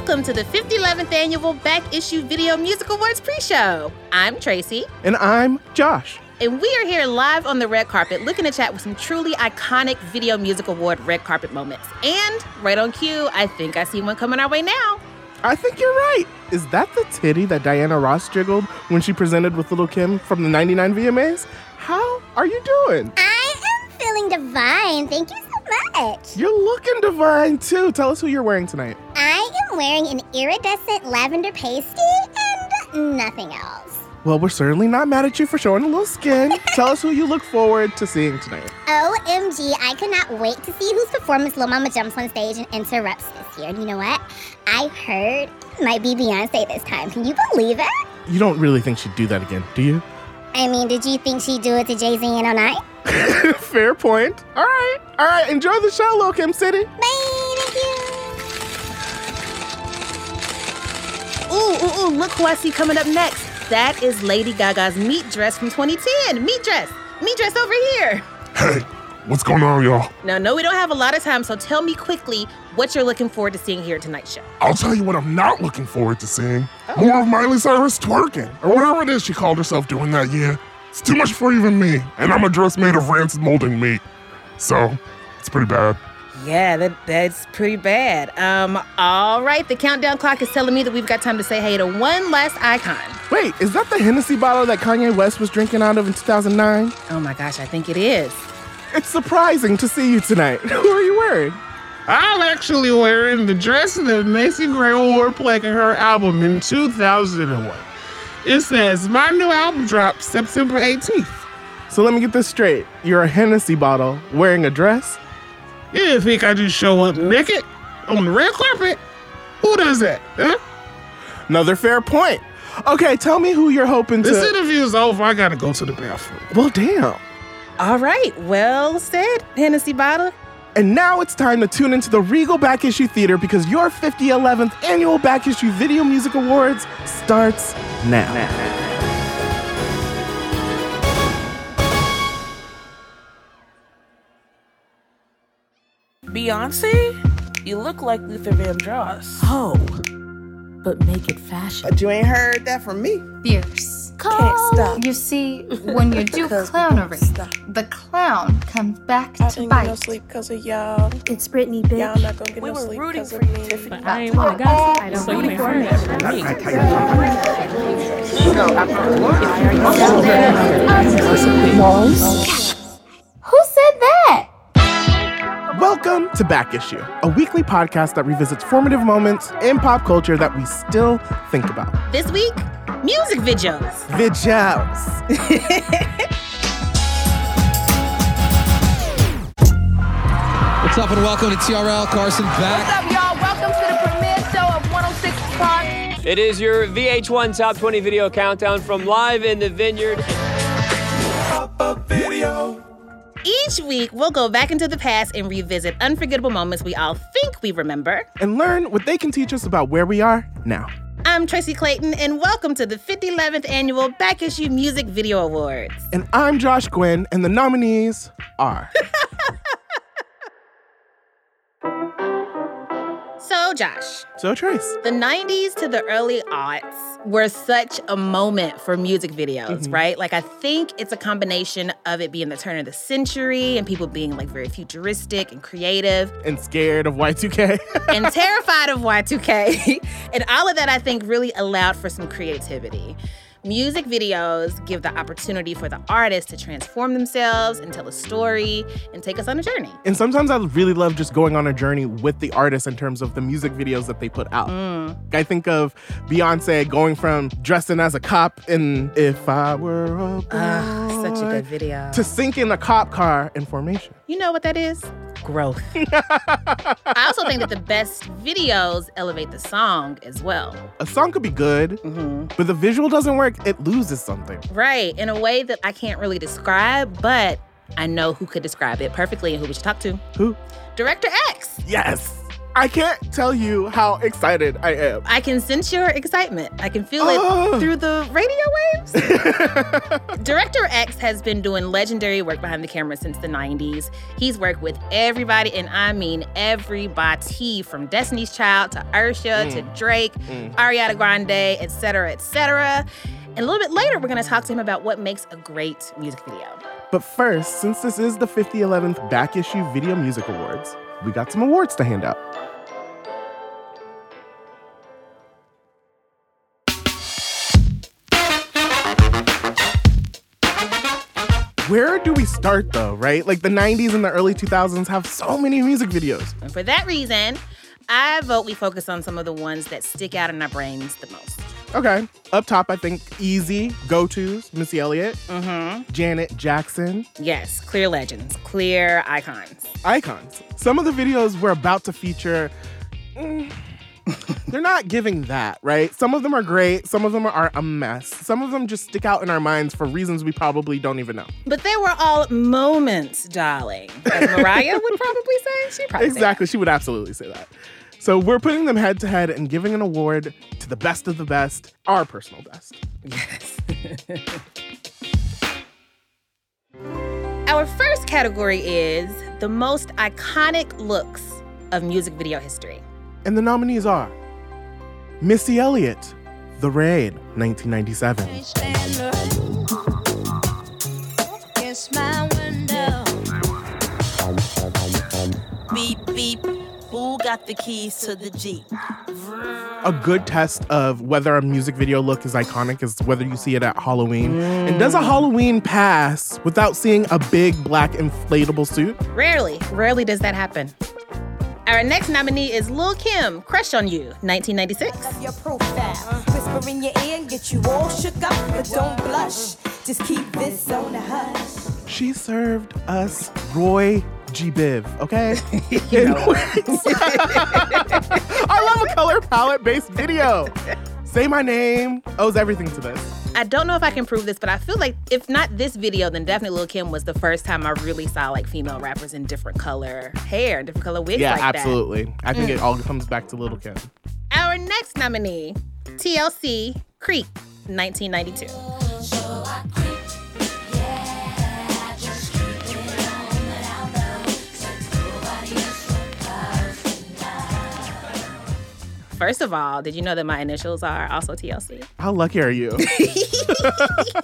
Welcome to the 5011th annual Back Issue Video Music Awards pre-show. I'm Tracy. And I'm Josh. And we are here live on the red carpet looking to chat with some truly iconic Video Music Award red carpet moments. And right on cue, I think I see one coming our way now. I think you're right. Is that the titty that Diana Ross jiggled when she presented with Little Kim from the 99 VMAs? How are you doing? I am feeling divine. Thank you so much. You're looking divine too. Tell us who you're wearing tonight. I am wearing an iridescent lavender pasty and nothing else. Well, we're certainly not mad at you for showing a little skin. Tell us who you look forward to seeing tonight. OMG, I cannot wait to see whose performance Lil Mama jumps on stage and interrupts this year. And you know what? I heard it might be Beyonce this time. Can you believe it? You don't really think she'd do that again, do you? I mean, did you think she'd do it to Jay Z and 09? Fair point. All right. All right. Enjoy the show, Lil Kim City. Bye, thank you. Ooh, ooh, ooh, look who I see coming up next. That is Lady Gaga's meat dress from 2010. Meat dress. Meat dress over here. Hey, what's going on, y'all? Now, no, we don't have a lot of time, so tell me quickly what you're looking forward to seeing here tonight's show. I'll tell you what I'm not looking forward to seeing. More of Miley Cyrus twerking, or whatever it is she called herself doing that year. It's too much for even me, and I'm a dress made of rancid molding meat. So, it's pretty bad. Yeah, that that's pretty bad. Um, all right, the countdown clock is telling me that we've got time to say hey to one last icon. Wait, is that the Hennessy bottle that Kanye West was drinking out of in 2009? Oh my gosh, I think it is. It's surprising to see you tonight. Who are you wearing? I'm actually wearing the dress that Macy Gray wore playing her album in 2001. It says, My new album drops September 18th. So let me get this straight. You're a Hennessy bottle wearing a dress? You think I just show up naked on the red carpet? Who does that? Huh? Another fair point. Okay, tell me who you're hoping to. This interview's over. I gotta go to the bathroom. well, damn. All right, well said, Hennessy bottle. And now it's time to tune into the Regal Back Issue Theater because your 5011th annual Back Issue Video Music Awards starts now. Beyonce, you look like Luther Vandross. Oh, but make it fashion. But you ain't heard that from me. fierce. Can't stop. You see, when you do Cause we clownery, the clown comes back I to didn't get no bite. sleep because of y'all. It's Brittany, Y'all bitch. not gonna get We no were sleep rooting because for of you, me. Tiffany. I ain't want to gossip. I don't so you heard that from me. Who to Back Issue, a weekly podcast that revisits formative moments in pop culture that we still think about. This week, music videos. Videos. What's up and welcome to TRL Carson back. What's up, y'all? Welcome to the premiere show of 106 Park. It is your VH1 Top 20 Video Countdown from Live in the Vineyard. Each week, we'll go back into the past and revisit unforgettable moments we all think we remember. and learn what they can teach us about where we are now. I'm Tracy Clayton, and welcome to the 5011th annual Back Issue Music Video Awards. And I'm Josh Gwynn, and the nominees are. So, Josh, so, Trace. the 90s to the early aughts were such a moment for music videos, mm-hmm. right? Like, I think it's a combination of it being the turn of the century and people being like very futuristic and creative And scared of Y2K. and terrified of Y2K. and all of that, I think, really allowed for some creativity. Music videos give the opportunity for the artist to transform themselves and tell a story and take us on a journey. and sometimes I really love just going on a journey with the artist in terms of the music videos that they put out. I think of Beyonce going from dressing as a cop in If I Were a Boy Ah, such a good video. to sinking a cop car in formation. You know what that is? Growth. I also think that the best videos elevate the song as well. A song could be good, hmm but the visual doesn't work, it loses something. Right, in a way that I can't really describe, but I know who could describe it perfectly and who we should talk to. Who? Director X. Yes. I can't tell you how excited I am. I can sense your excitement. I can feel Oh. it through the radio waves. Director X has been doing legendary work behind the camera since the 90s. He's worked with everybody, and I mean everybody from Destiny's Child to Usher to Mm. Drake, Mm. Ariana Grande, etc., etc. And a little bit later, we're going to talk to him about what makes a great music video. But first, since this is the 5011th Back Issue Video Music Awards, we got some awards to hand out. Where do we start though, right? Like the 90s and the early 2000s have so many music videos. And for that reason, I vote we focus on some of the ones that stick out in our brains the most. Okay. Up top, I think easy go tos Missy Elliott, Mm-hmm. Janet Jackson, Yes, clear legends, clear icons. icons. Some of the videos we're about to feature, mm, they're not giving that, right? Some of them are great, some of them are a mess. Some of them just stick out in our minds for reasons we probably don't even know. But they were all moments, darling. As Mariah would probably say. She probably say Exactly, she would absolutely say that. So we're putting them head to head and giving an award to the best of the best, our personal best. Yes. Our first category is the most iconic looks of music video history. And the nominees are Missy Elliott, The Rain, 1997. It's my window. Beep, beep. Who got the keys to the Jeep? a good test of whether a music video look is iconic is whether you see it at Halloween. And does a Halloween pass without seeing a big black inflatable suit? Rarely, rarely does that happen. Our next nominee is Lil Kim, Crush on You, 1996. Your profile. Whisper in your ear and get you all shook up, but don't blush. Just keep this on the hush. She served us Roy G. Biv, okay? You know I love a color palette based video. Say My Name owes everything to this. I don't know if I can prove this, but I feel like if not this video, then definitely Lil Kim was the first time I really saw like female rappers in different color hair, different color wigs yeah, like that. absolutely. I think Mm. it all comes back to Little Kim. Our next nominee, TLC Creep, 1992. First of all, did you know that my initials are also TLC? How lucky are you?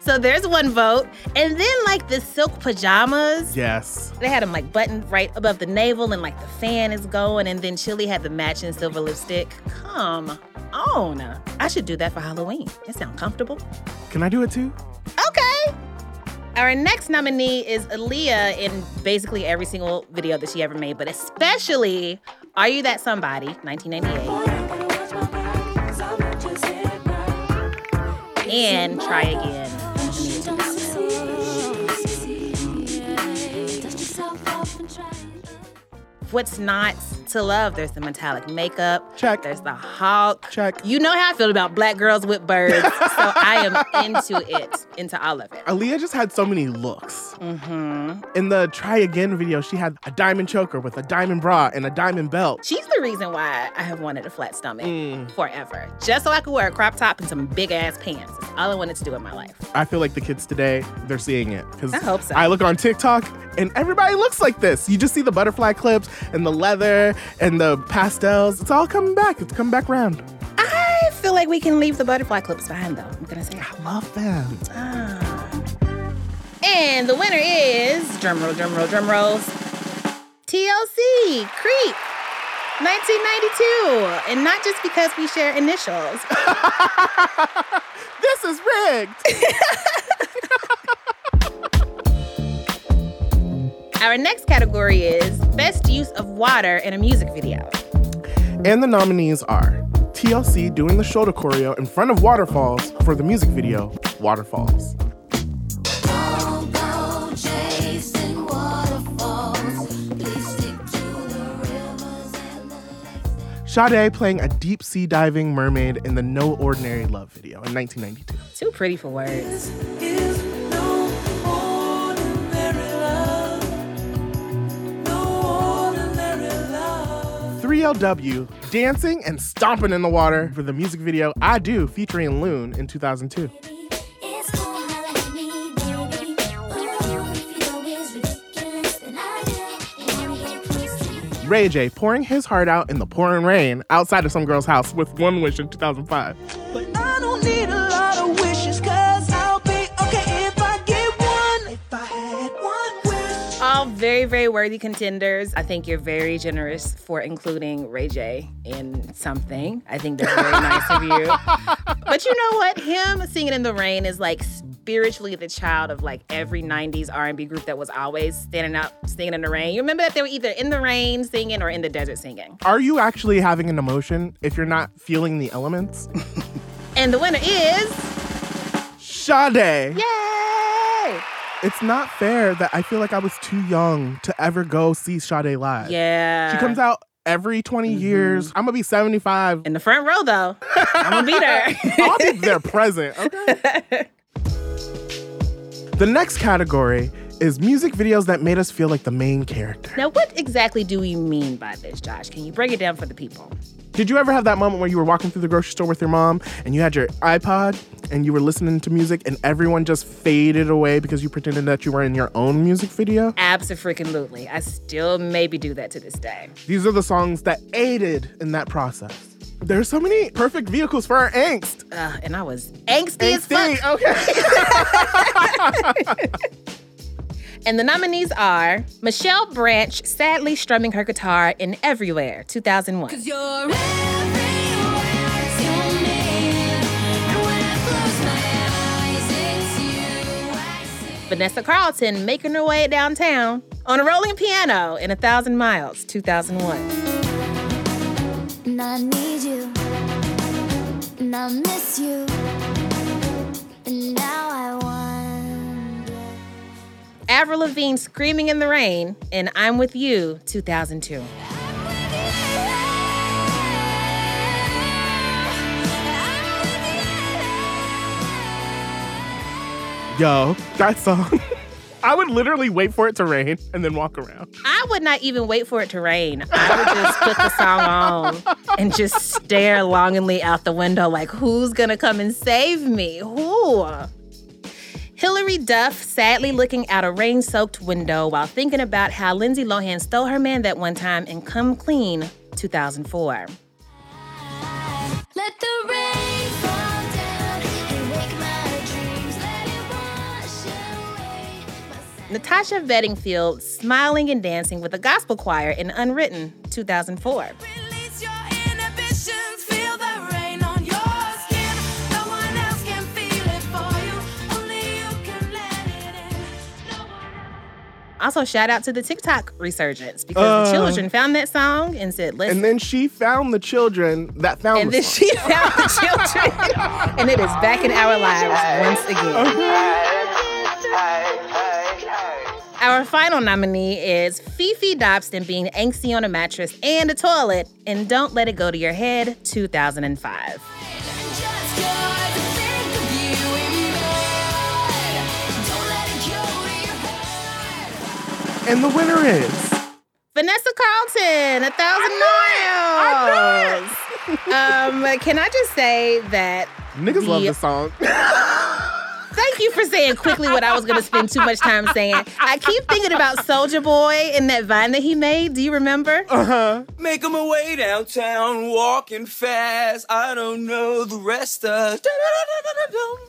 So there's one vote. And then like the silk pajamas. yes. They had them like buttoned right above the navel and like the fan is going. And then Chili had the matching silver lipstick. Come on. I should do that for Halloween. It sounds comfortable. Can I do it too? Okay. Our next nominee is Aaliyah in basically every single video that she ever made, but especially Are You That Somebody, 1998. And Try Again. What's not to love? There's the metallic makeup. Check. There's the Hawk. Check. You know how I feel about black girls with birds. so I am into it, into all of it. Aaliyah just had so many looks. Mm-hmm. In the Try Again video, she had a diamond choker with a diamond bra and a diamond belt. She's the reason why I have wanted a flat stomach Mm. forever. Just so I could wear a crop top and some big ass pants. All I wanted to do in my life. I feel like the kids today, they're seeing it. Because I hope so. I look on TikTok and everybody looks like this. You just see the butterfly clips and the leather and the pastels. It's all coming back. It's coming back round. I feel like we can leave the butterfly clips behind though. I'm gonna say. I love them. Ah. And the winner is drumroll, drumroll, drumrolls. TLC Creep. 1992. And not just because we share initials. This is rigged. Our next category is best use of water in a music video. and the nominees are TLC doing the shoulder choreo in front of waterfalls for the music video Waterfalls. Sade playing a deep sea diving mermaid in the No Ordinary Love video in 1992. Too pretty for words. 3LW dancing and stomping in the water for the music video I Do featuring Loon in 2002. Ray J pouring his heart out in the pouring rain outside of some girl's house with One Wish in 2005. I very, very worthy contenders. I think you're very generous for including Ray J in something. I think that's very nice of you. But you know what? Him singing in the rain is like spiritually the child of like every 90s R&B group that was always standing up singing in the rain. You remember that they were either in the rain singing or in the desert singing. Are you actually having an emotion if you're not feeling the elements? And the winner is Sade. Yay! It's not fair that I feel like I was too young to ever go see Sade live. Yeah. She comes out every 20 mm-hmm. years. I'm gonna be 75. in the front row though. I'm gonna be there. I'll be there present. Okay. the next category is music videos that made us feel like the main character. Now, what exactly do we mean by this, Josh? Can you break it down for the people? Did you ever have that moment where you were walking through the grocery store with your mom and you had your iPod and you were listening to music and everyone just faded away because you pretended that you were in your own music video? Absolutely. I still maybe do that to this day. These are the songs that aided in that process. There's so many perfect vehicles for our angst. Uh, and I was angsty, as fuck. Angsty, okay. And the nominees are Michelle Branch, sadly strumming her guitar in Everywhere, 2001. Cause you're everywhere to me. And when I close my eyes, it's you I see. Vanessa Carlton, making her way downtown on a rolling piano in A Thousand Miles, 2001. And I need you. And I miss you. Avril Lavigne, Screaming in the Rain in I'm With You, 2002. Yo, that song. I would literally wait for it to rain and then walk around. I would not even wait for it to rain. I would just put the song on and just stare longingly out the window like, who's gonna come and save me? Who? Hilary Duff sadly looking out a rain soaked window while thinking about how Lindsay Lohan stole her man that one time in Come Clean 2004. Let the rain fall down and wake my dreams. Let it wash away my Natasha Bedingfield smiling and dancing with a gospel choir in Unwritten 2004. Also, shout out to the TikTok resurgence because Uh. the children found that song and said, let's And then she found the children that found it. And the then song. she found the children. and it is back in our lives once again. Our final nominee is Fefe Dobson being angsty on a mattress and a toilet and Don't Let It Go to Your Head 2005. And the winner is Vanessa Carlton, A Thousand Miles. um, can I just say that niggas love the- this song. Thank you for saying quickly what I was going to spend too much time saying. I keep thinking about Soulja Boy and that vine that he made. Do you remember? Uh huh. Making my way downtown, walking fast. I don't know the rest of.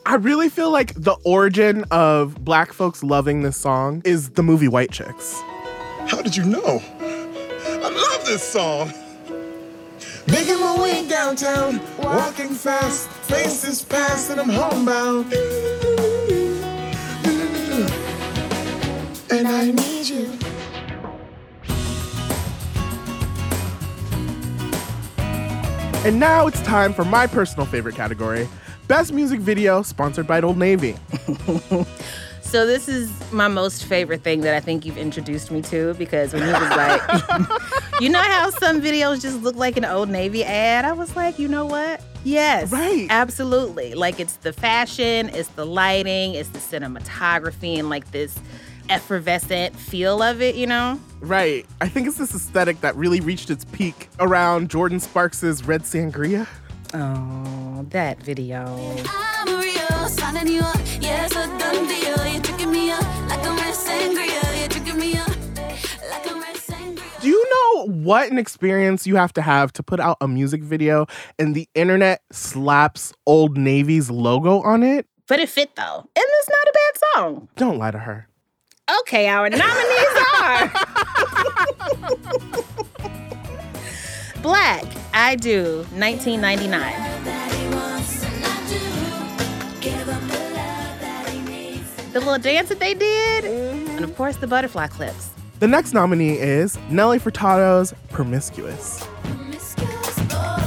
I really feel like the origin of black folks loving this song is the movie White Chicks. How did you know? I love this song. Making my way downtown, walking fast, faces past, and I'm homebound. And I need you. And now it's time for my personal favorite category Best Music Video, sponsored by Old Navy. So this is my most favorite thing that I think you've introduced me to because when he was like, you know how some videos just look like an Old Navy ad? I was like, you know what? Yes. Right. Absolutely. Like it's the fashion, it's the lighting, it's the cinematography, and like this effervescent feel of it, you know? Right. I think it's this aesthetic that really reached its peak around Jordin Sparks' Red Sangria. Oh, that video. Signing you up. Yeah, it's a done deal. You're tricking me up like a red sangria. You're tricking me up like a red sangria. Do you know what an experience you have to have to put out a music video and the internet slaps Old Navy's logo on it? But it fit though. And it's not a bad song. Don't lie to her. Okay, our nominees are Blaque, I Do, 1999. The little dance that they did, mm-hmm. and of course the butterfly clips. The next nominee is Nelly Furtado's Promiscuous. Promiscuous boy,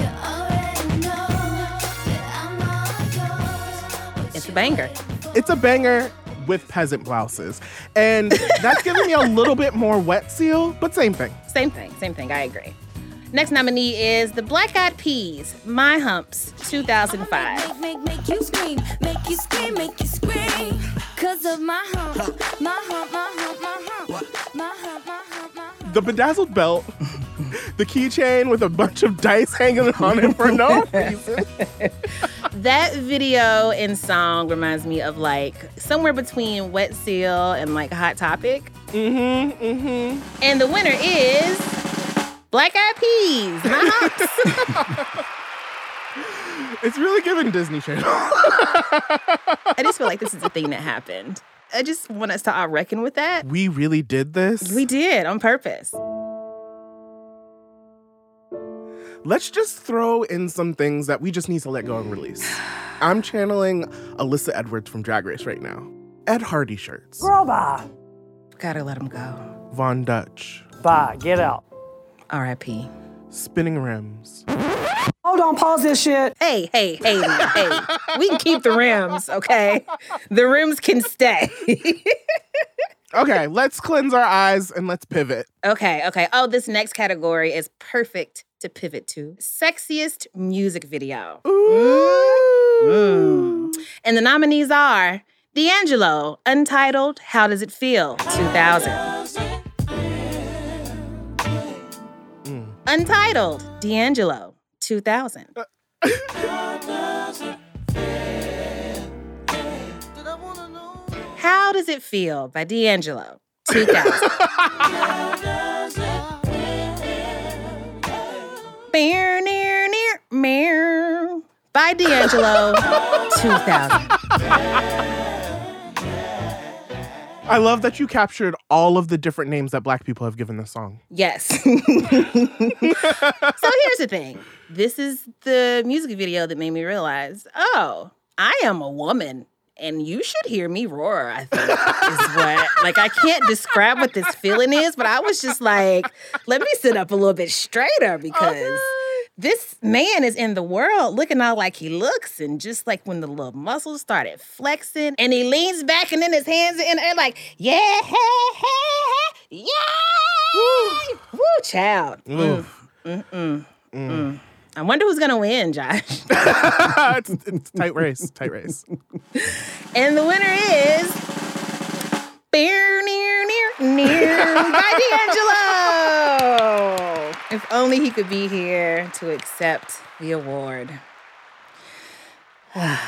you already know that I'm all yours. It's a banger. It's a banger with peasant blouses. And that's giving me a little bit more wet seal, but same thing. Same thing, same thing. I agree. Next nominee is the Black Eyed Peas, My Humps, 2005. Make, make, make you scream, make you scream, make you scream. Cause of my hump, my hump, my hump, my hump, my hump, my hump, my hump. The bedazzled belt, the keychain with a bunch of dice hanging on it for no reason. That video and song reminds me of like somewhere between Wet Seal and like Hot Topic. Mm-hmm, mm-hmm. And the winner is Black Eyed Peas, My Humps. It's really giving Disney Channel. I just feel like this is a thing that happened. I just want us to all reckon with that. we really did this. We did on purpose. Let's just throw in some things that we just need to let go and release. I'm channeling Alyssa Edwards from Drag Race right now. Ed Hardy shirts. Girl, bye. Gotta let him go. Von Dutch. Bye. Get out. R.I.P. Spinning rims. Hold on. Pause this shit. Hey, hey, hey, now, hey. We can keep the rims, okay? The rims can stay. Okay, let's cleanse our eyes and let's pivot. okay, okay. Oh, this next category is perfect to pivot to. Sexiest music video. Mm. And the nominees are D'Angelo, Untitled, How Does It Feel, 2000. Untitled, D'Angelo, 2000. Uh, How Does It Feel by D'Angelo, 2000. Bear near near meow by D'Angelo, 2000. I love that you captured all of the different names that black people have given this song. Yes. so here's the thing. This is the music video that made me realize, oh, I am a woman. And you should hear me roar, I think, is what. Like, I can't describe what this feeling is, but I was just like, let me sit up a little bit straighter oh, because this man is in the world looking all like he looks. And just like when the little muscles started flexing and he leans back and then his hands are in the air, like, yeah, hey, hey, yeah. Woo, child. Mm, mm, mm, mm. I wonder who's gonna win, Josh. it's, it's tight race, tight race. and the winner is Bear Near Near Near by D'Angelo. If only he could be here to accept the award.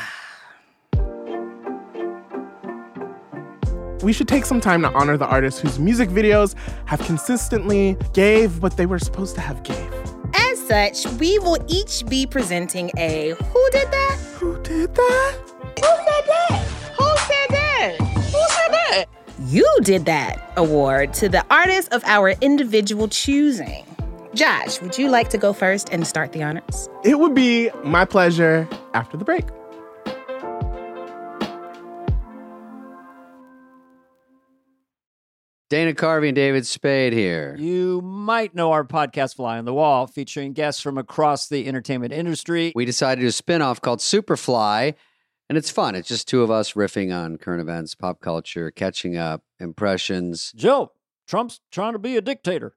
We should take some time to honor the artists whose music videos have consistently gave what they were supposed to have gave. As such, we will each be presenting a Who Did That? Who did that? Who said that? Who said that? Who said that? You did that award to the artist of our individual choosing. Josh, would you like to go first and start the honors? It would be my pleasure after the break. Dana Carvey and David Spade here. You might know our podcast Fly on the Wall, featuring guests from across the entertainment industry. We decided to do a spin-off called Superfly, and it's fun. It's just two of us riffing on current events, pop culture, catching up, impressions. Joe, Trump's trying to be a dictator.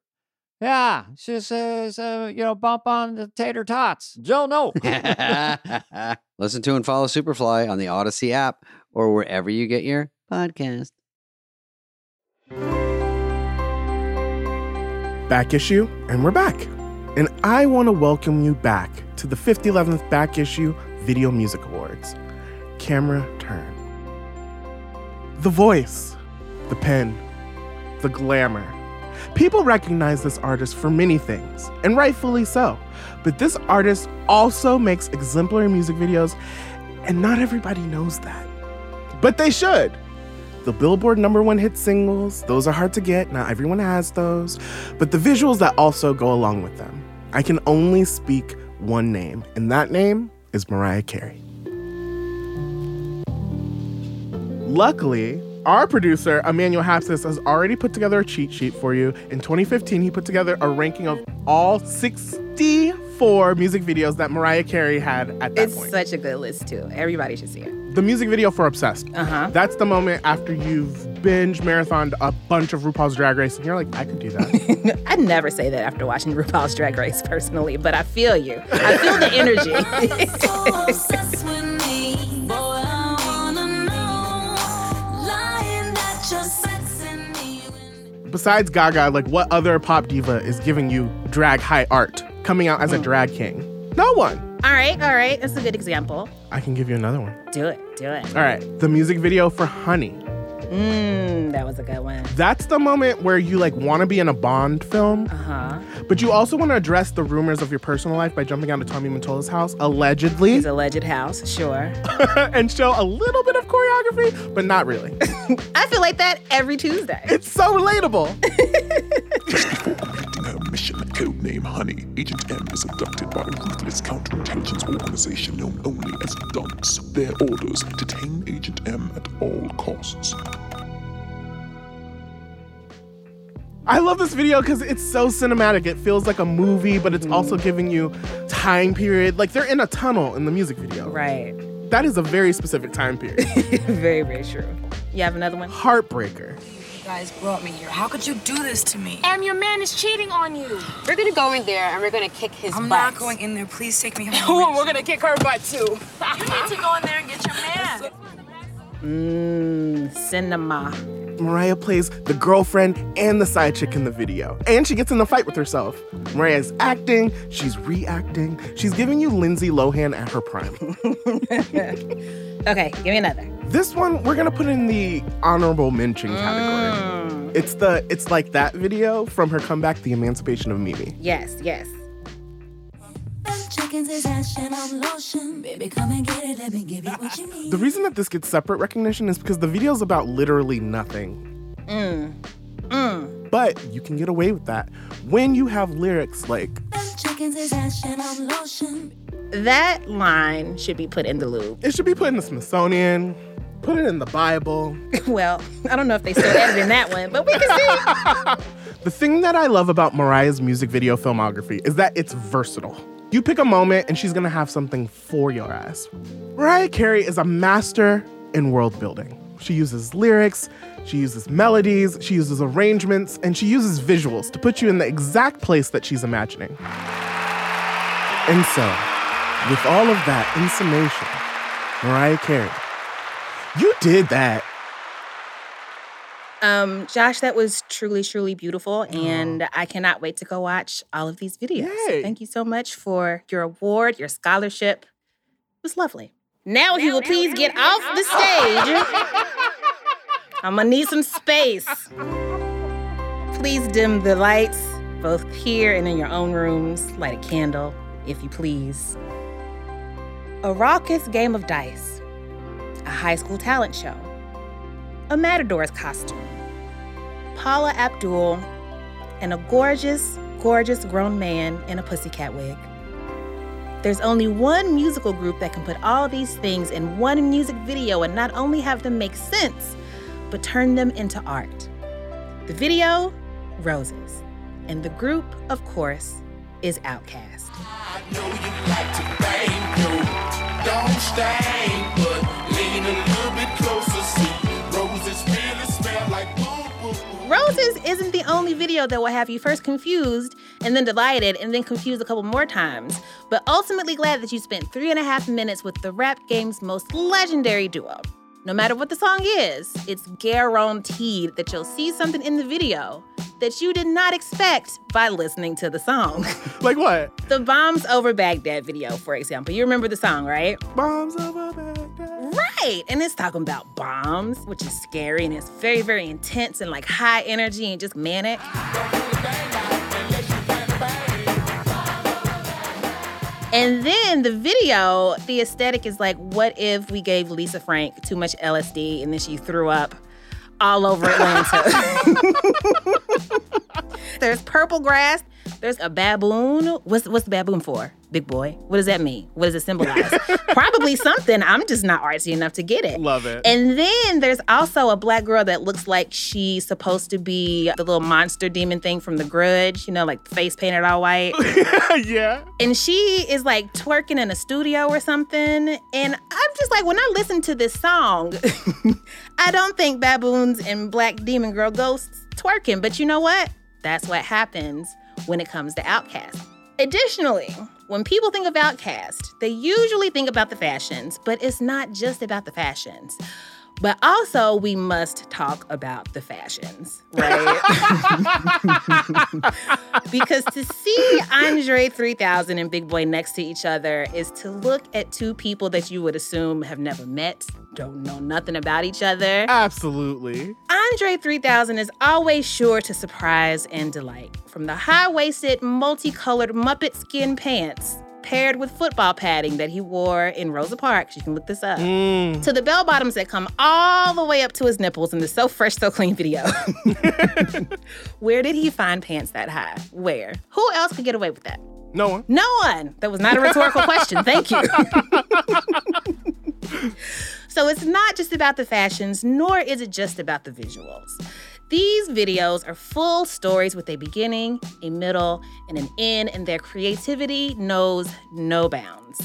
Yeah, she says, uh, you know, bump on the tater tots. Joe, no. Listen to and follow Superfly on the Odyssey app or wherever you get your podcast. Back issue, and we're back. And I want to welcome you back to the 5011th Back Issue Video Music Awards. Camera turn. The voice, the pen, the glamour People recognize this artist for many things, and rightfully so. But this artist also makes exemplary music videos, and not everybody knows that. But they should. The Billboard number one hit singles, those are hard to get, not everyone has those, but the visuals that also go along with them. I can only speak one name, and that name is Mariah Carey. Luckily, our producer, Emmanuel Hapsis, has already put together a cheat sheet for you. In 2015, he put together a ranking of all 64 music videos that Mariah Carey had at that point. It's point. such a good list too. Everybody should see it. The music video for Obsessed. Uh-huh. That's the moment after you've binge marathoned a bunch of RuPaul's Drag Race, and you're like, I could do that. I'd never say that after watching RuPaul's Drag Race personally, but I feel you. I feel the energy. Besides Gaga, like what other pop diva is giving you drag high art, coming out as a mm. drag king? No one. all right, all right. That's a good example. I can give you another one. Do it, do it. All right, the music video for Honey. Mmm, that was a good one. That's the moment where you like want to be in a Bond film, Uh-huh. but you also want to address the rumors of your personal life by jumping out of Tommy Mottola's house, allegedly, His alleged house, sure. and show a little bit of choreography, but not really. I feel like that every Tuesday. It's so relatable. Completing her mission, codename Honey, Agent M is abducted by a ruthless counterintelligence organization known only as Dunks. Their orders detain Agent M at all costs. I love this video because it's so cinematic. It feels like a movie, but it's also mm. giving you time period. Like they're in a tunnel in the music video. Right. That is a very specific time period. very, very true. You have another one? Heartbreaker. You guys brought me here. How could you do this to me? Em, your man is cheating on you. We're gonna go in there and we're gonna kick his I'm butt. not going in there. Please take me home. we're gonna kick her butt too. you need to go in there and get your man. Mmm, cinema. Mariah plays the girlfriend and the side chick in the video. And she gets in the fight with herself. Mariah's acting, she's reacting, she's giving you Lindsay Lohan at her prime. Okay, give me another. this one we're gonna put in the honorable mention category. Mm. It's the it's like that video from her comeback, The Emancipation of Mimi. Yes, yes. The reason that this gets separate recognition is because the video is about literally nothing. Mm. Mm. But you can get away with that when you have lyrics like Chickens is action on lotion. That line should be put in the loop. It should be put in the Smithsonian, put it in the Bible. well, I don't know if they still editing that one, but we can see. The thing that I love about Mariah's music video filmography is that it's versatile. You pick a moment and she's gonna have something for your ass. Mariah Carey is a master in world building. She uses lyrics, she uses melodies, she uses arrangements, and she uses visuals to put you in the exact place that she's imagining. And so, with all of that in summation, Mariah Carey, you did that. Um, Josh, that was truly, truly beautiful, and I cannot wait to go watch all of these videos. So thank you so much for your award, your scholarship. It was lovely. Now, if you will please get off the stage, I'm gonna need some space. Please dim the lights, both here and in your own rooms. Light a candle, if you please. A raucous game of dice, a high school talent show, a matador's costume, Paula Abdul, and a gorgeous, gorgeous grown man in a pussycat wig. There's only one musical group that can put all these things in one music video and not only have them make sense, but turn them into art. The video, Roses. And the group, of course, is Outkast. Video that will have you first confused and then delighted and then confused a couple more times, but ultimately glad that you spent three and a half minutes with the rap game's most legendary duo. No matter what the song is, it's guaranteed that you'll see something in the video that you did not expect by listening to the song. Like what? The Bombs Over Baghdad video, for example. You remember the song, right? Bombs over Baghdad. Right. And it's talking about bombs, which is scary and it's very, very intense and like high energy and just manic. And then the video, the aesthetic is like, what if we gave Lisa Frank too much LSD and then she threw up all over Atlanta? There's purple grass. There's a baboon. What's what's the baboon for? Big Boi. What does that mean? What does it symbolize? Probably something. I'm just not artsy enough to get it. Love it. And then there's also a black girl that looks like she's supposed to be the little monster demon thing from The Grudge, you know, like face painted all white. yeah. And she is like twerking in a studio or something. And I'm just like, when I listen to this song, I don't think baboons and black demon girl ghosts twerking. But you know what? That's what happens when it comes to Outkast. Additionally, when people think of Outkast, they usually think about the fashions, but it's not just about the fashions. But also, we must talk about the fashions, right? because to see Andre 3000 and Big Boi next to each other is to look at two people that you would assume have never met, don't know nothing about each other. Absolutely. Andre 3000 is always sure to surprise and delight. From the high waisted, multicolored Muppet skin pants paired with football padding that he wore in Rosa Parks, you can look this up, Mm. to the bell bottoms that come all the way up to his nipples in the So Fresh, So Clean video. Where did he find pants that high? Where? Who else could get away with that? No one. No one. That was not a rhetorical question. Thank you. so it's not just about the fashions, nor is it just about the visuals. These videos are full stories with a beginning, a middle, and an end, and their creativity knows no bounds.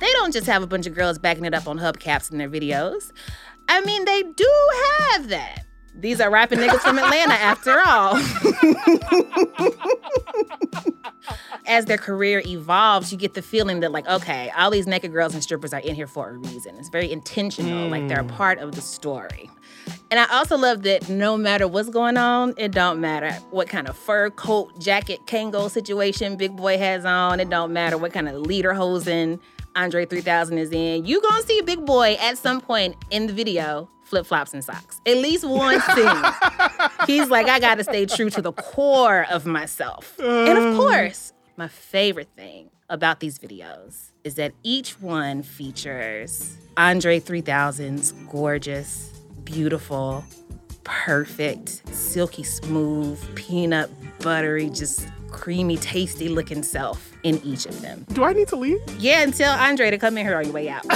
They don't just have a bunch of girls backing it up on hubcaps in their videos. I mean, they do have that. These are rapping niggas from Atlanta, after all. As their career evolves, you get the feeling that, like, okay, all these naked girls and strippers are in here for a reason. It's very intentional, like they're a hmm. part of the story. And I also love that no matter what's going on, it don't matter what kind of fur coat, jacket, Kangol situation Big Boi has on. It don't matter what kind of lederhosen Andre 3000 is in. You gonna see Big Boi at some point in the video flip flops and socks. At least one scene. He's like, I gotta stay true to the core of myself. And of uh. course, my favorite thing about these videos is that each one features Andre 3000's gorgeous, beautiful, perfect, silky smooth, peanut buttery, just creamy, tasty looking self in each of them. Do I need to leave? Yeah, and tell Andre to come in here on your way out.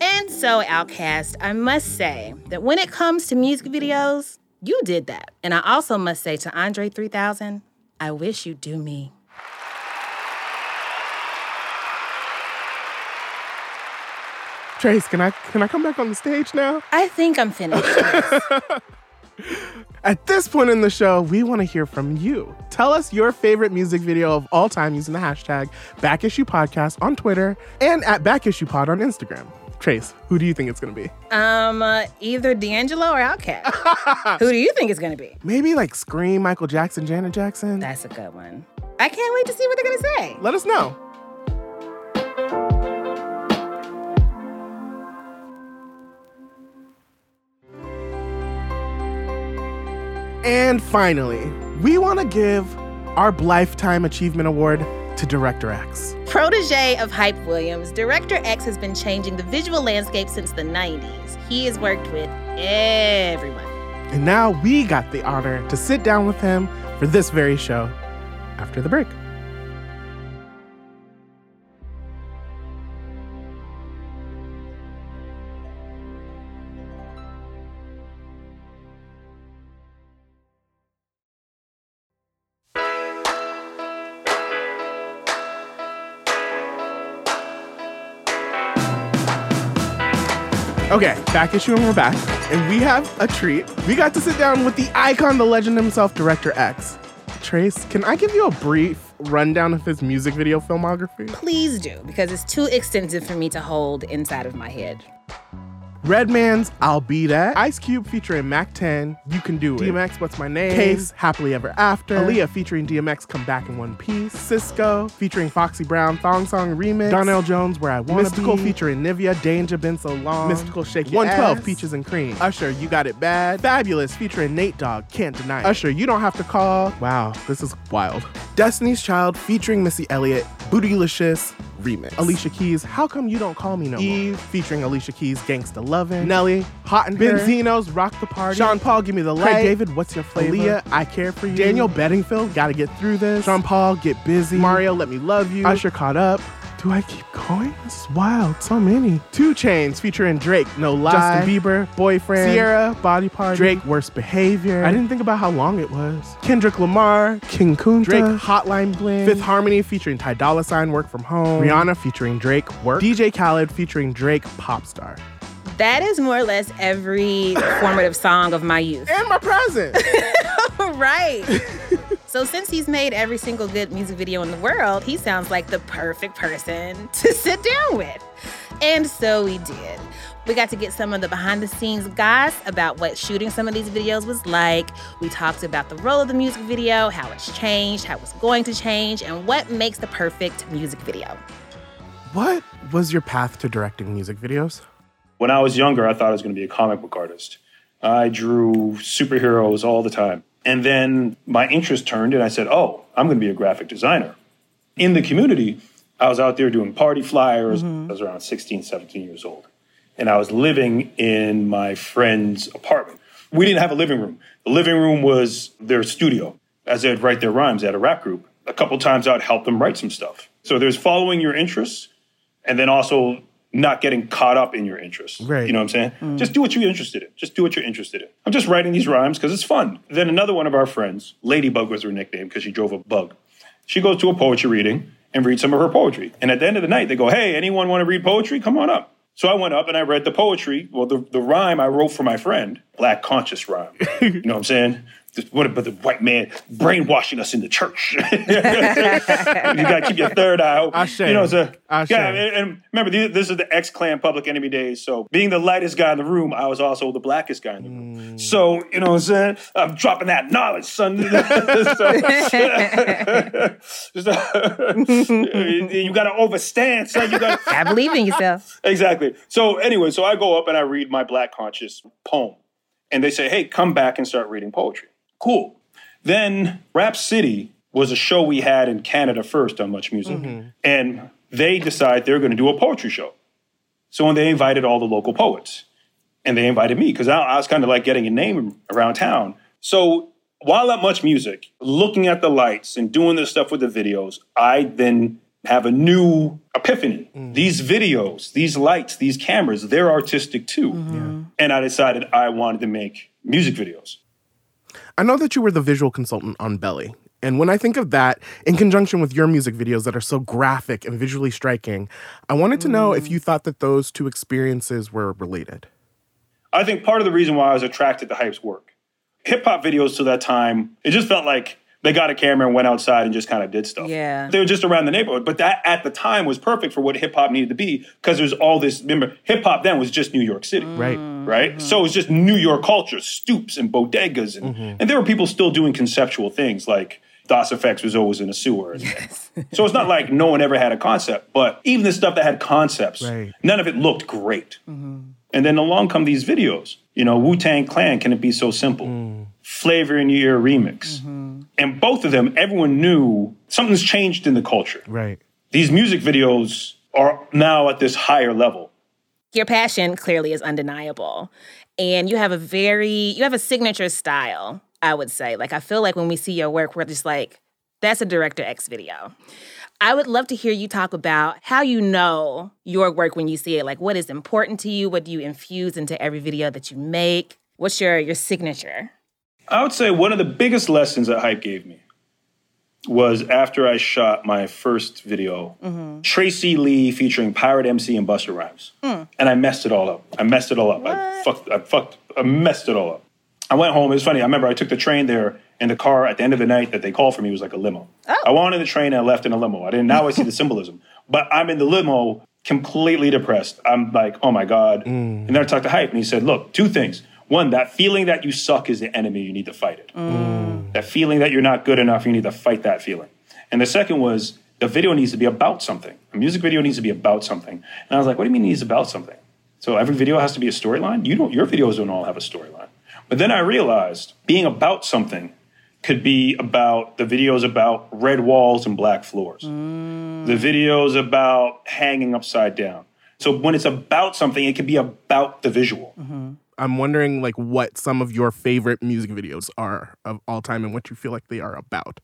and so, Outkast, I must say that when it comes to music videos, you did that. And I also must say to Andre 3000, I wish you'd do me. Trace, can I can I come back on the stage now? I think I'm finished. At this point in the show, we want to hear from you. Tell us your favorite music video of all time using the hashtag BackIssuePodcast on Twitter and at BackIssuePod on Instagram. Trace, who do you think it's going to be? Um, uh, either D'Angelo or Outkast. Who do you think it's gonna be? Maybe like Scream, Michael Jackson, Janet Jackson. That's a good one. I can't wait to see what they're gonna say. Let us know. And finally, we want to give our Lifetime Achievement Award to Director X. Protege of Hype Williams, Director X has been changing the visual landscape since the 90s. He has worked with everyone. And now we got the honor to sit down with him for this very show after the break. Back issue and we're back. And we have a treat. We got to sit down with the icon, the legend himself, Director X. Trace, can I give you a brief rundown of his music video filmography? Please do, because it's too extensive for me to hold inside of my head. Redman's I'll Be That. Ice Cube featuring Mack 10, You Can Do It. DMX, What's My Name? Case, Happily Ever After. Aaliyah featuring DMX, Come Back in One Piece. Sisqó featuring Foxy Brown, Thong Song Remix. Donell Jones, Where I Want Mystikal Be. featuring Nivea, Danger Been So Long. Mystikal Shake Your 112, Ass. Peaches and Cream. Usher, You Got It Bad. Fabolous featuring Nate Dogg, Can't Deny It. Usher, You Don't Have to Call. Wow, this is wild. Destiny's Child featuring Missy Elliott, Bootylicious remix. Alicia Keys, How Come You Don't Call Me No More? Eve featuring Alicia Keys, Gangsta Lovin'. Nelly, Hot in Herre. Benzino's Rock the Party. Sean Paul, Give Me the Light. Craig David, What's Your Flavor? Aaliyah, I Care For You. Daniel Bedingfield, Gotta Get Through This. Sean Paul, Get Busy. Mario, Let Me Love You. Usher, Caught Up. Do I keep going? This is wild. So many. 2 Chainz featuring Drake, No Lie. Justin Bieber, Boyfriend. Ciara, Body Party. Drake, Worst Behavior. I didn't think about how long it was. Kendrick Lamar, King Kunta. Drake, Hotline Bling. Fifth Harmony featuring Ty Dolla Sign, Work From Home. Rihanna featuring Drake, Work. DJ Khaled featuring Drake, Popstar. That is more or less every formative song of my youth. And my present. right. So since he's made every single good music video in the world, he sounds like the perfect person to sit down with. And so we did. We got to get some of the behind the scenes goss about what shooting some of these videos was like. We talked about the role of the music video, how it's changed, how it's going to change, and what makes the perfect music video. What was your path to directing music videos? When I was younger, I thought I was going to be a comic book artist. I drew superheroes all the time. And then my interest turned, and I said, Oh, I'm going to be a graphic designer. In the community, I was out there doing party flyers. Mm-hmm. I was around 16, 17 years old. And I was living in my friend's apartment. We didn't have a living room. The living room was their studio. As they'd write their rhymes, they had a rap group. A couple times I'd help them write some stuff. So there's following your interests and then also not getting caught up in your interests. Right. You know what I'm saying? Mm. Just do what you're interested in. Just do what you're interested in. I'm just writing these rhymes because it's fun. Then another one of our friends, Ladybug was her nickname because she drove a bug. She goes to a poetry reading and reads some of her poetry. And at the end of the night, they go, Hey, anyone want to read poetry? Come on up. So I went up and I read the poetry. Well, the, the rhyme I wrote for my friend, Black Conscious rhyme. you know what I'm saying? This- What about the white man brainwashing us in the church? you gotta keep your third eye open. Ashe. You know, so Ashe. yeah. And, and remember, these- this is the X Clan Public Enemy days. So being the lightest guy in the room, I was also the blackest guy in the room. Mm. So you know, what I'm saying I'm dropping that knowledge, son. You got to overstand, son. You gotta. I believe in yourself. Exactly. So anyway, so I go up and I read my Black Conscious poem, and they say, "Hey, come back and start reading poetry." Cool. Then Rap City was a show we had in Canada first on Much Music, mm-hmm. and they decide they're going to do a poetry show. So when they invited all the local poets, and they invited me because I, I was kind of like getting a name around town. So while at Much Music, looking at the lights and doing this stuff with the videos, I then have a new epiphany. Mm-hmm. These videos, these lights, these cameras, they're artistic too. Mm-hmm. And I decided I wanted to make music videos. I know that you were the visual consultant on Belly. And when I think of that, in conjunction with your music videos that are so graphic and visually striking, I wanted to know if you mm. thought that those two experiences were related. I think part of the reason why I was attracted to Hype's work, hip hop videos to that time, it just felt like they got a camera and went outside and just kind of did stuff. Yeah. They were just around the neighborhood. But that at the time was perfect for what hip hop needed to be because there's all this. Remember, hip hop then was just New York City. Right. Right? So it was just New York culture, stoops and bodegas. And, mm-hmm. and there were people still doing conceptual things like Das EFX was always in a sewer. Yes. so it's not like no one ever had a concept, but even the stuff that had concepts, none of it looked great. Mm-hmm. And then along come these videos. You know, Wu Tang Clan, Can It Be So Simple? Mm. Flavor in Your Ear remix. Mm-hmm. And both of them, everyone knew something's changed in the culture. Right. These music videos are now at this higher level. Your passion clearly is undeniable. And you have a very, you have a signature style, I would say. Like, I feel like when we see your work, we're just like, that's a Director X video. I would love to hear you talk about how you know your work when you see it. Like, what is important to you? What do you infuse into every video that you make? What's your your signature? I would say one of the biggest lessons that Hype gave me was after I shot my first video, Tracey Lee featuring Pirate MC and Busta Rhymes. Mm. and I messed it all up. I messed it all up. I fucked. I fucked. I messed it all up. I went home. It was funny. I remember I took the train there, and the car at the end of the night that they called for me was like a limo. I wanted the train and I left in a limo. I didn't. Now I see the symbolism. But I'm in the limo completely depressed. I'm like, oh my God. And then I talked to Hype and he said, look, two things. One, that feeling that you suck is the enemy, you need to fight it. Mm. That feeling that you're not good enough, you need to fight that feeling. And the second was the video needs to be about something. A music video needs to be about something. And I was like, what do you mean it needs about something? So every video has to be a storyline? You don't your videos don't all have a storyline. But then I realized being about something could be about the videos about red walls and black floors. Mm. The videos about hanging upside down. So when it's about something, it can be about the visual. Mm-hmm. I'm wondering like what some of your favorite music videos are of all time and what you feel like they are about.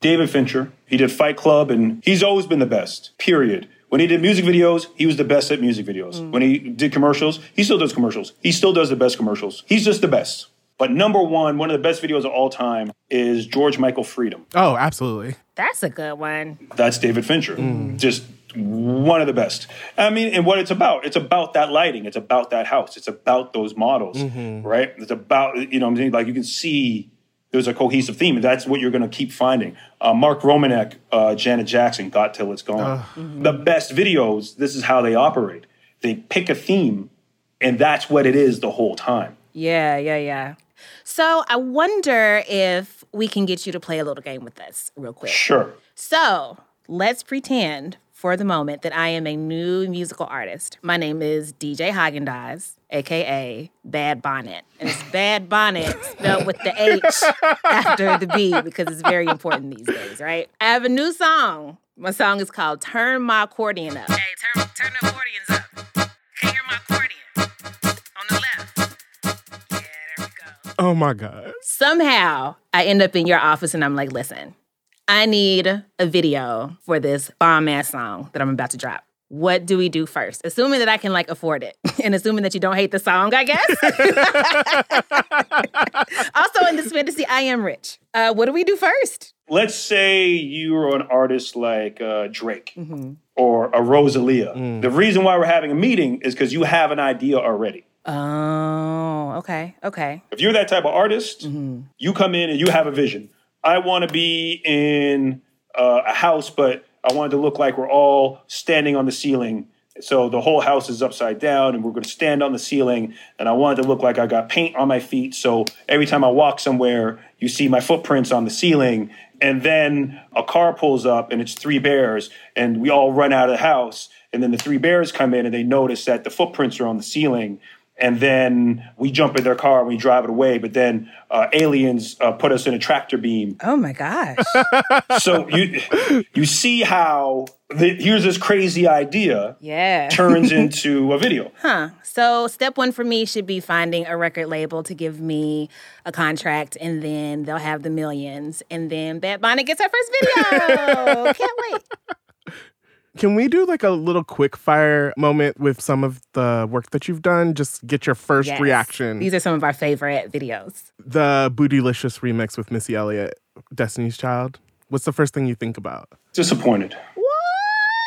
David Fincher, he did Fight Club and he's always been the best, period. When he did music videos, he was the best at music videos. Mm. When he did commercials, he still does commercials. He still does the best commercials. He's just the best. But number one, one of the best videos of all time is George Michael Freedom. Oh, absolutely. That's a good one. That's David Fincher. Mm. Just one of the best. I mean, and what it's about, it's about that lighting, it's about that house, it's about those models, right? It's about, you know what I'm saying? Like you can see there's a cohesive theme, and that's what you're going to keep finding. Uh, Mark Romanek, uh, Janet Jackson, Got Till It's Gone. The best videos, this is how they operate. They pick a theme, and that's what it is the whole time. Yeah, yeah, yeah. So I wonder if we can get you to play a little game with us real quick. Sure. So let's pretend for the moment that I am a new musical artist. My name is DJ Haagen-Dazs, aka Bad Bonnet. And it's Bad Bonnet spelled with the H after the B because it's very important these days, right? I have a new song. My song is called Turn My Accordion Up. Hey, turn, turn the accordions up. Can you hear my accordion? On the left. Yeah, there we go. Oh my God. Somehow I end up in your office and I'm like, listen, I need a video for this bomb ass song that I'm about to drop. What do we do first? Assuming that I can like afford it and assuming that you don't hate the song, I guess. also, in this fantasy, I am rich. Uh, what do we do first? Let's say you're an artist like uh, Drake or a Rosalia. The reason why we're having a meeting is because you have an idea already. Oh, okay, okay. If you're that type of artist, you come in and you have a vision. I want to be in uh, a house, but I want it to look like we're all standing on the ceiling. So the whole house is upside down, and we're going to stand on the ceiling. And I want it to look like I got paint on my feet. So every time I walk somewhere, you see my footprints on the ceiling. And then a car pulls up, and it's three bears, and we all run out of the house. And then the three bears come in, and they notice that the footprints are on the ceiling and then we jump in their car and we drive it away. But then uh, aliens uh, put us in a tractor beam. Oh my gosh. so you you see how the, here's this crazy idea Yeah. turns into a video. Huh. So, step one for me should be finding a record label to give me a contract, and then they'll have the millions. And then Bad Bonnet gets her first video. Can't wait. Can we do like a little quick fire moment with some of the work that you've done? Just get your first Yes. reaction. These are some of our favorite videos. the Bootylicious remix with Missy Elliott, Destiny's Child. What's the first thing you think about? Disappointed.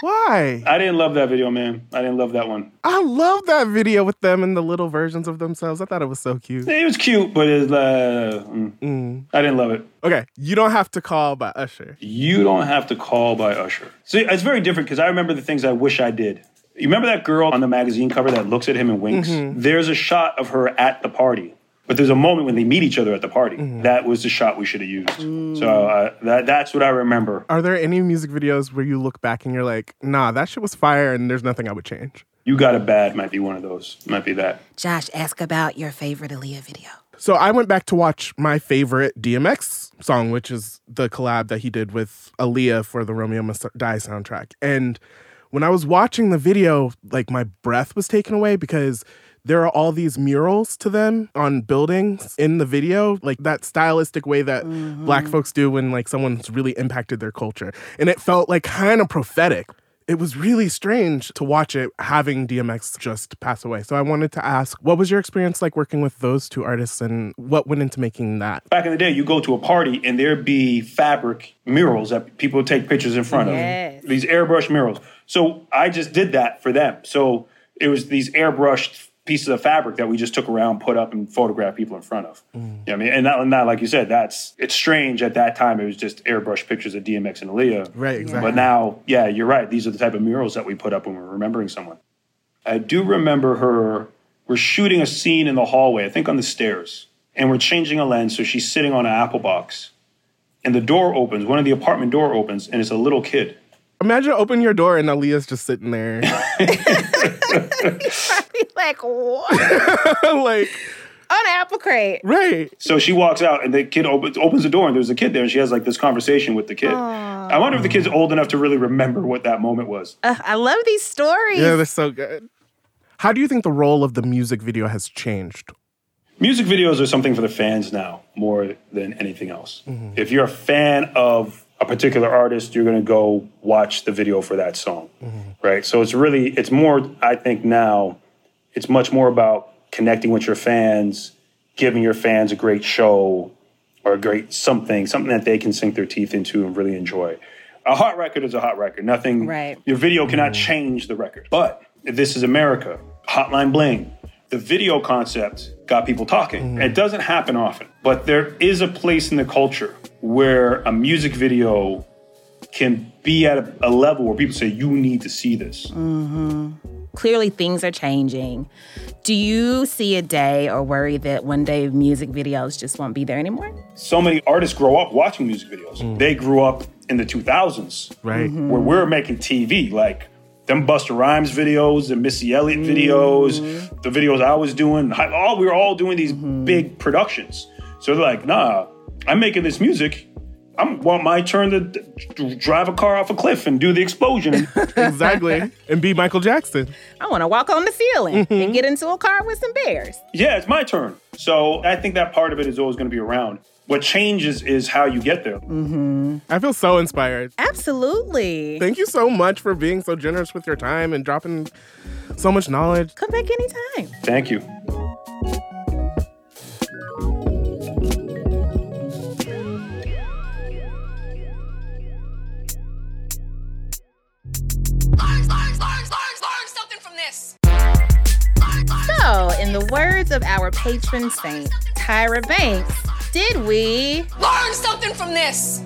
Why? I didn't love that video, man. I didn't love that one. I love that video with them and the little versions of themselves. I thought it was so cute. It was cute, but it's uh, mm. I didn't love it. Okay, you don't have to call by Usher. You don't have to call by Usher. See, it's very different because I remember the things I wish I did. You remember that girl on the magazine cover that looks at him and winks? Mhm. There's a shot of her at the party, but there's a moment when they meet each other at the party. Mm-hmm. That was the shot we should have used. So uh, that, that's what I remember. Are there any music videos where you look back and you're like, nah, that shit was fire and there's nothing I would change? You Got a Bad might be one of those. Might be that. Josh, ask about your favorite Aaliyah video. So I went back to watch my favorite DMX song, which is the collab that he did with Aaliyah for the Romeo Must Die soundtrack. And when I was watching the video, like my breath was taken away because there are all these murals to them on buildings in the video, like that stylistic way that mm-hmm. black folks do when like someone's really impacted their culture. And it felt like kind of prophetic. It was really strange to watch it having DMX just pass away. So I wanted to ask, what was your experience like working with those two artists and what went into making that? Back in the day, you go to a party and there'd be fabric murals that people would take pictures in front Yes. of. These airbrush murals. So I just did that for them. So it was these airbrushed pieces of fabric that we just took around, put up, and photographed people in front of. Mm. You know what I mean, and that, and that, like you said, that's it's strange at that time. It was just airbrush pictures of DMX and Aaliyah. Right, exactly. But now, yeah, you're right. These are the type of murals that we put up when we're remembering someone. I do remember her. We're shooting a scene in the hallway, I think on the stairs, and we're changing a lens. So she's sitting on an apple box, and the door opens. One of the apartment door opens, and it's a little kid. Imagine open your door and Aaliyah's just sitting there. like what? like on apple crate. Right. So she walks out, and the kid opens, opens the door, and there's a kid there, and she has like this conversation with the kid. I wonder if the kid's old enough to really remember what that moment was. Ugh, I love these stories. Yeah, they're so good. How do you think the role of the music video has changed? Music videos are something for the fans now more than anything else. Mm-hmm. If you're a fan of a particular artist, you're going to go watch the video for that song, mm-hmm. right? So it's really, it's more, I think now, it's much more about connecting with your fans, giving your fans a great show or a great something, something that they can sink their teeth into and really enjoy. A hot record is a hot record. Nothing, Right. your video cannot change the record. But this is America, Hotline Bling, the video concept got people talking. It doesn't happen often, but there is a place in the culture where a music video can be at a, a level where people say, you need to see this. hmm Clearly, things are changing. Do you see a day or worry that one day music videos just won't be there anymore? So many artists grow up watching music videos. Mm. They grew up in the 2000s, right? Mm-hmm. Where we're making TV, like them Busta Rhymes videos, the Missy Elliott mm-hmm. videos, the videos I was doing. All we were all doing these mm-hmm. big productions. So they're like, nah, I'm making this music. I want my turn to d- d- drive a car off a cliff and do the explosion. exactly. and be Michael Jackson. I want to walk on the ceiling and get into a car with some bears. yeah, it's my turn. So I think that part of it is always going to be around. What changes is how you get there. Mm-hmm. I feel so inspired. Absolutely. Thank you so much for being so generous with your time and dropping so much knowledge. Come back anytime. Thank you. Something from this. So, in the words of our patron saint, Tyra Banks, did we Learn something from this.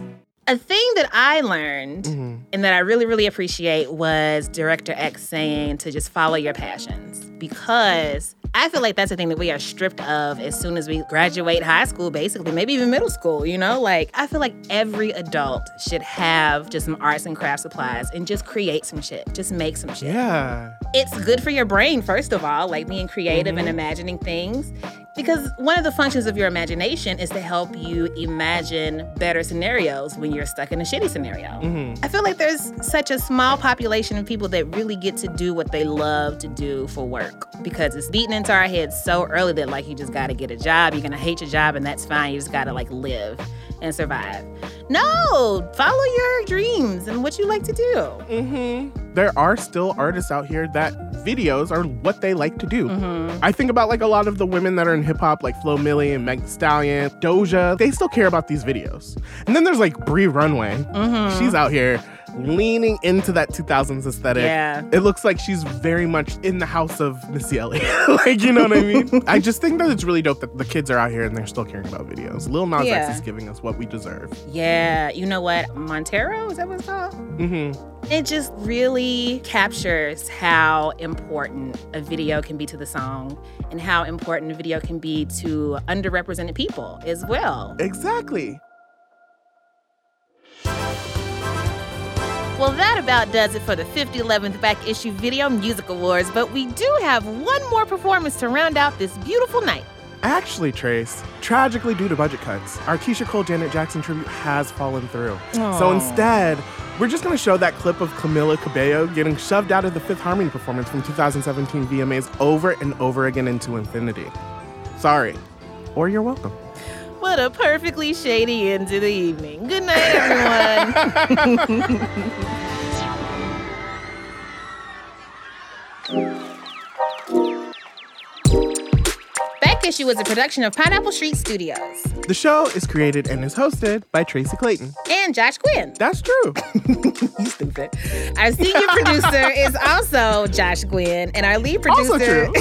A thing that I learned mm-hmm. and that I really, really appreciate was Director X saying to just follow your passions because I feel like that's the thing that we are stripped of as soon as we graduate high school, basically, maybe even middle school, you know? Like, I feel like every adult should have just some arts and craft supplies and just create some shit, just make some shit. Yeah. It's good for your brain, first of all, like being creative and Mhm. imagining things. Because one of the functions of your imagination is to help you imagine better scenarios when you're stuck in a shitty scenario. Mhm. I feel like there's such a small population of people that really get to do what they love to do for work because it's beaten into our heads so early that like you just got to get a job, you're to hate your job and that's fine. You just got to like live and survive. No, follow your dreams and what you like to do. Mm-hmm. There are still artists out here that videos are what they like to do. Mm-hmm. I think about like a lot of the women that are in hip hop, like Flo Milli and Meg Thee Stallion, Doja. They still care about these videos. And then there's like Bree Runway. Mhm. She's out here leaning into that 2000s aesthetic. Yeah. It looks like she's very much in the house of Missy Elliott. like, you know what I mean? I just think that it's really dope that the kids are out here and they're still caring about videos. Lil Nas Yeah. X is giving us what we deserve. Yeah, you know what? Montero, is that what it's called? Mm-hmm. It just really captures how important a video can be to the song and how important a video can be to underrepresented people as well. Exactly. Well, that about does it for the 5011th Back Issue Video Music Awards, but we do have one more performance to round out this beautiful night. Actually, Trace, tragically due to budget cuts, our Keyshia Cole Janet Jackson tribute has fallen through. So instead, we're just gonna show that clip of Camila Cabello getting shoved out of the Fifth Harmony performance from 2017 VMAs over and over again into infinity. Sorry. Or you're welcome. What a perfectly shady end to the evening. Good night, everyone. Back Issue is a production of Pineapple Street Studios The show is created and is hosted by Tracy Clayton. and Josh Quinn. That's true. you stupid. Our senior producer is also Josh Quinn, and our lead producer. Also true.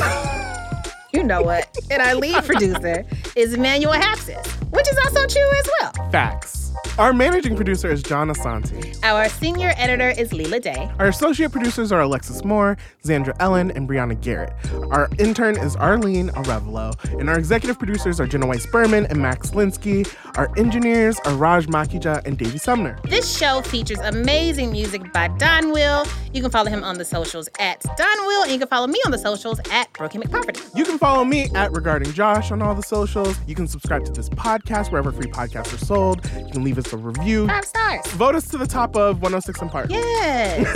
You know what? And our lead producer is Emmanuel Hapsis, which is also true as well. Facts. Our managing producer is John Asante. Our senior editor is Leela Day. Our associate producers are Alexis Moore, Zandra Ellen, and Brianna Garrett. Our intern is Arlene Arevalo, and our executive producers are Jenna Weiss Berman and Max Linsky. Our engineers are Raj Makija and Davey Sumner. This show features amazing music by Don Will. You can follow him on the socials at Don Will, and you can follow me on the socials at Brokey McPoverty. You can follow me at Regarding Josh on all the socials. You can subscribe to this podcast wherever free podcasts are sold. You can leave us a review. Five stars. Vote us to the top of 106 and Park. Yes.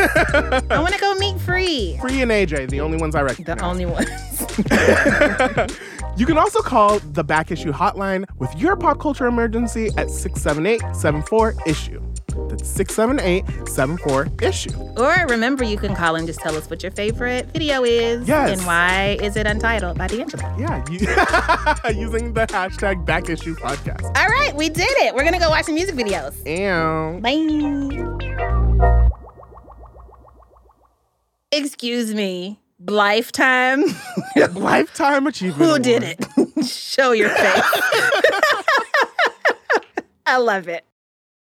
I want to go meet Free. Free and AJ, the only ones I recognize. The only ones. You can also call the Back Issue Hotline with your pop culture emergency at 678 74 Issue. That's 678 74 Issue. Or remember, you can call and just tell us what your favorite video is. Yes. And why is it untitled by D'Angelo. Yeah, you, using the hashtag Back Issue Podcast. All right, we did it. We're going to go watch some music videos. Ew. Bye. Excuse me. Lifetime. Lifetime Achievement. Who did it? Show your face. I love it.